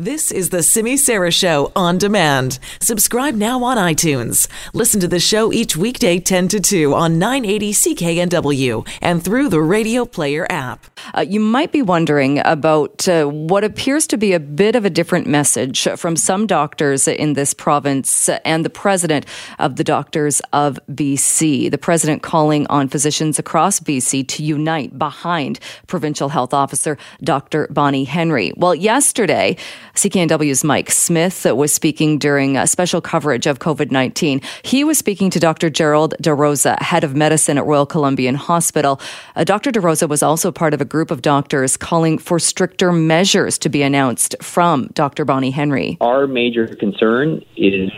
This is the Simi Sara Show on demand. Subscribe now on iTunes. Listen to the show each weekday 10 to 2 on 980 CKNW and through the Radio Player app. Uh, you might be wondering about uh, what appears to be a bit of a different message from some doctors in this province and the president of the Doctors of BC. The president calling on physicians across BC to unite behind provincial health officer Dr. Bonnie Henry. Well, yesterday, CKNW's Mike Smith was speaking during a special coverage of COVID 19. He was speaking to Dr. Gerald Da Roza, head of medicine at Royal Columbian Hospital. Uh, Dr. Da Roza was also part of a group of doctors calling for stricter measures to be announced from Dr. Bonnie Henry. Our major concern is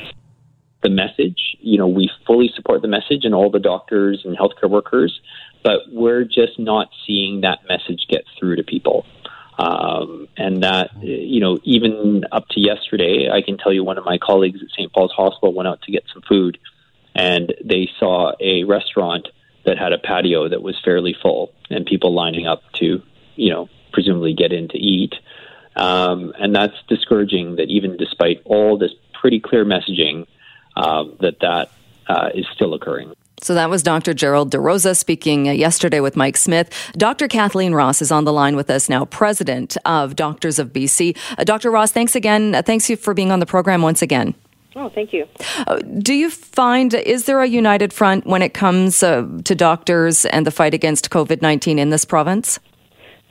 the message. You know, we fully support the message and all the doctors and healthcare workers, but we're just not seeing that message get through to people. Um, and that, you know, even up to yesterday, I can tell you one of my colleagues at St. Paul's Hospital went out to get some food and they saw a restaurant that had a patio that was fairly full and people lining up to, you know, presumably get in to eat. Um, and that's discouraging that even despite all this pretty clear messaging, um, that that uh, is still occurring. So that was Dr. Gerald Da Roza speaking uh, yesterday with Mike Smith. Dr. Kathleen Ross is on the line with us now, president of Doctors of BC. Uh, Dr. Ross, thanks again. Uh, thanks you for being on the program once again. Oh, thank you. Uh, do you find, is there a united front when it comes uh, to doctors and the fight against COVID 19 in this province?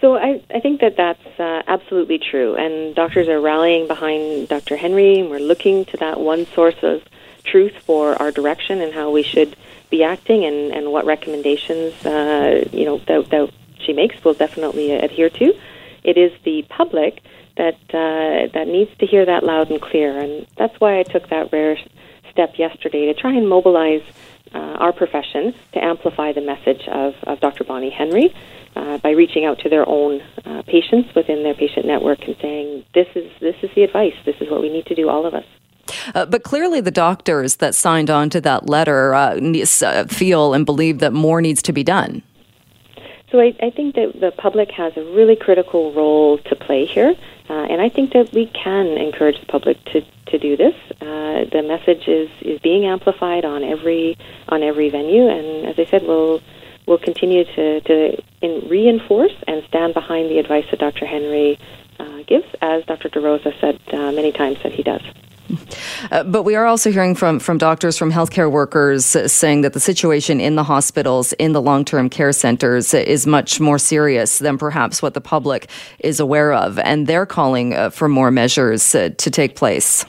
So I, I think that that's uh, absolutely true. And doctors are rallying behind Dr. Henry, and we're looking to that one source of truth for our direction and how we should be acting and, and what recommendations uh, you know that, that she makes will definitely adhere to. It is the public that uh, that needs to hear that loud and clear, and that's why I took that rare step yesterday to try and mobilize uh, our profession to amplify the message of, of Dr. Bonnie Henry. Uh, by reaching out to their own uh, patients within their patient network and saying, "This is this is the advice. This is what we need to do, all of us." Uh, but clearly, the doctors that signed on to that letter uh, uh, feel and believe that more needs to be done. So I, I, think that the public has a really critical role to play here, uh, and I think that we can encourage the public to, to do this. Uh, the message is, is being amplified on every on every venue, and as I said, we'll we'll continue to to in, reinforce and stand behind the advice that Dr. Henry uh, gives, as Dr. Da Roza said many times that he does. Uh, but we are also hearing from, from doctors, from healthcare workers uh, saying that the situation in the hospitals, in the long term care centers, is much more serious than perhaps what the public is aware of. And they're calling uh, for more measures uh, to take place.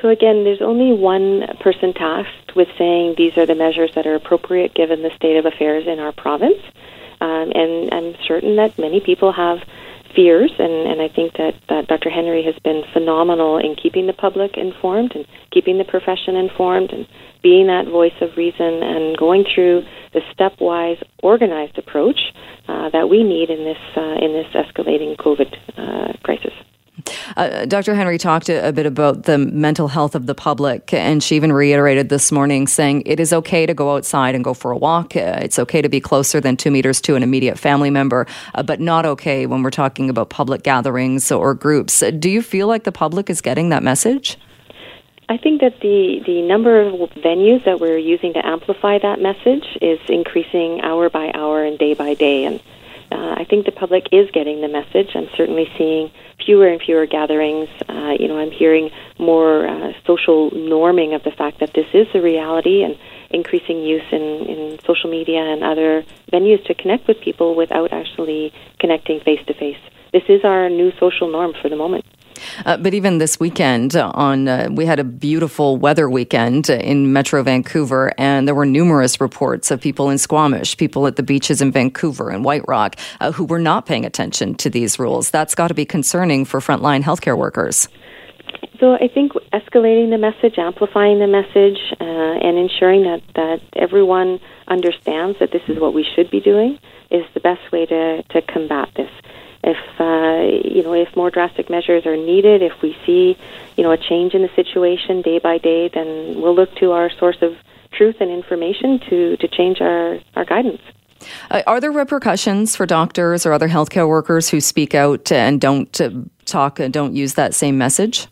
So, again, there's only one person tasked with saying these are the measures that are appropriate given the state of affairs in our province. Um, and I'm certain that many people have fears, and, and I think that, that Dr. Henry has been phenomenal in keeping the public informed and keeping the profession informed and being that voice of reason and going through the stepwise organized approach uh, that we need in this uh, in this escalating COVID uh, crisis. Uh, Dr. Henry talked a, a, bit about the mental health of the public, and she even reiterated this morning saying it is okay to go outside and go for a walk. Uh, it's okay to be closer than two meters to an immediate family member, uh, but not okay when we're talking about public gatherings or groups. Uh, do you feel like the public is getting that message? I think that the, the number of venues that we're using to amplify that message is increasing hour by hour and day by day. And uh, I think the public is getting the message. I'm certainly seeing fewer and fewer gatherings. Uh, you know, I'm hearing more uh, social norming of the fact that this is a reality and increasing use in, in social media and other venues to connect with people without actually connecting face to face. This is our new social norm for the moment. Uh, but even this weekend, on uh, we had a beautiful weather weekend in Metro Vancouver, and there were numerous reports of people in Squamish, people at the beaches in Vancouver and White Rock, uh, who were not paying attention to these rules. That's got to be concerning for frontline healthcare workers. So I think escalating the message, amplifying the message, uh, and ensuring that, that everyone understands that this is what we should be doing is the best way to, to combat this if uh, you know if more drastic measures are needed, if we see you know a change in the situation day by day, then we'll look to our source of truth and information to to change our our guidance. Uh, are there repercussions for doctors or other healthcare workers who speak out and don't uh, talk and don't use that same message?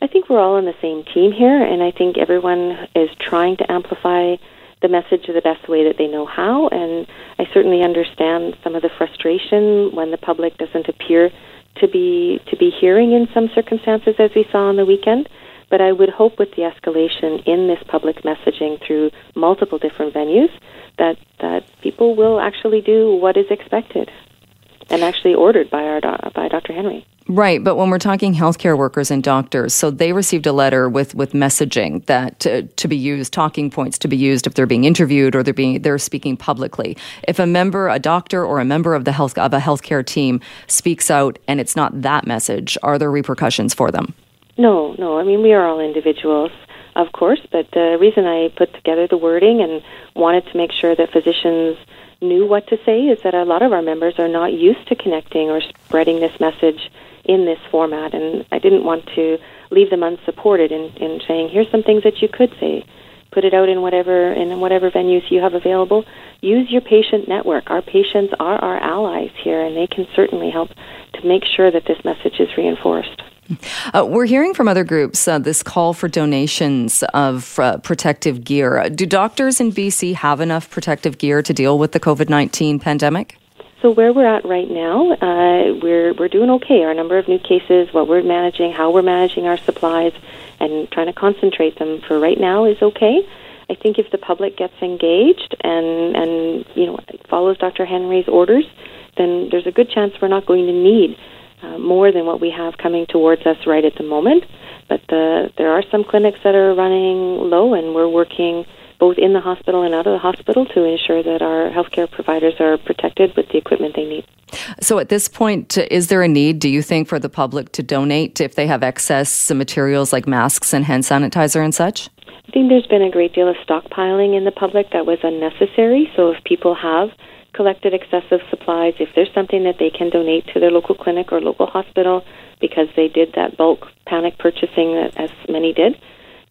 I think we're all on the same team here, and I think everyone is trying to amplify the message the best way that they know how. And I certainly understand some of the frustration when the public doesn't appear to be to be hearing in some circumstances, as we saw on the weekend. But I would hope with the escalation in this public messaging through multiple different venues that that people will actually do what is expected and actually ordered by our by Dr. Henry. Right, but when we're talking healthcare workers and doctors, so they received a letter with with messaging that uh, to be used, talking points to be used if they're being interviewed or they're being they're speaking publicly. If a member, a doctor, or a member of the health of a healthcare team speaks out and it's not that message, are there repercussions for them? No, no. I mean, we are all individuals, of course, but the reason I put together the wording and wanted to make sure that physicians knew what to say is that a lot of our members are not used to connecting or spreading this message in this format, and I didn't want to leave them unsupported in, in saying, here's some things that you could say. Put it out in whatever in whatever venues you have available. Use your patient network. Our patients are our allies here, and they can certainly help to make sure that this message is reinforced. Uh, we're hearing from other groups uh, this call for donations of uh, protective gear. Do doctors in BC have enough protective gear to deal with the COVID 19 pandemic? So where we're at right now, uh, we're we're doing okay. Our number of new cases, what we're managing, how we're managing our supplies, and trying to concentrate them for right now is okay. I think if the public gets engaged and and you know follows Dr. Henry's orders, then there's a good chance we're not going to need uh, more than what we have coming towards us right at the moment. But the, there are some clinics that are running low, and we're working both in the hospital and out of the hospital to ensure that our healthcare providers are protected with the equipment they need. So, at this point, is there a need, do you think, for the public to donate if they have excess materials like masks and hand sanitizer and such? I think there's been a great deal of stockpiling in the public that was unnecessary. So, if people have collected excessive supplies, if there's something that they can donate to their local clinic or local hospital because they did that bulk panic purchasing that as many did,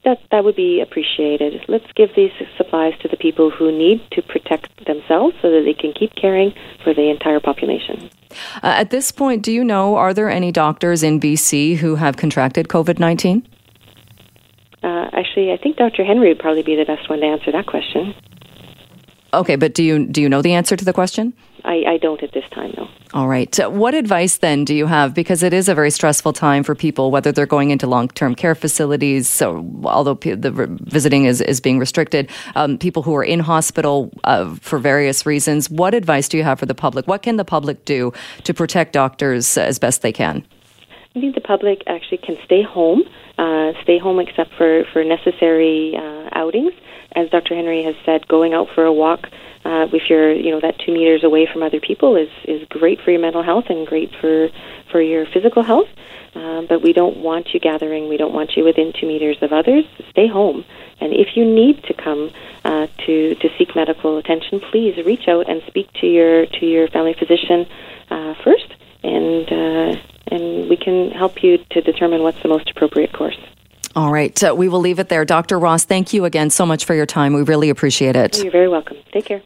that that would be appreciated. Let's give these supplies to the people who need to protect themselves so that they can keep caring for the entire population. Uh, at this point, do you know are there any doctors in BC who have contracted COVID nineteen? Uh, actually, I think Dr. Henry would probably be the best one to answer that question. Okay, but do you do you know the answer to the question? I, I don't at this time, no. All right. Uh, what advice then do you have? Because it is a very stressful time for people, whether they're going into long term care facilities, so although the visiting is, is being restricted, um, people who are in hospital uh, for various reasons. What advice do you have for the public? What can the public do to protect doctors as best they can? I think the public actually can stay home, uh, stay home except for, for necessary uh, outings. As Dr. Henry has said, going out for a walk uh, if you're you know that two meters away from other people is is great for your mental health and great for for your physical health. Um, but we don't want you gathering. We don't want you within two meters of others. Stay home. And if you need to come uh, to to seek medical attention, please reach out and speak to your to your family physician uh, first, and uh, and we can help you to determine what's the most appropriate course. All right. Uh, we will leave it there. Dr. Ross, thank you again so much for your time. We really appreciate it. You're very welcome. Take care.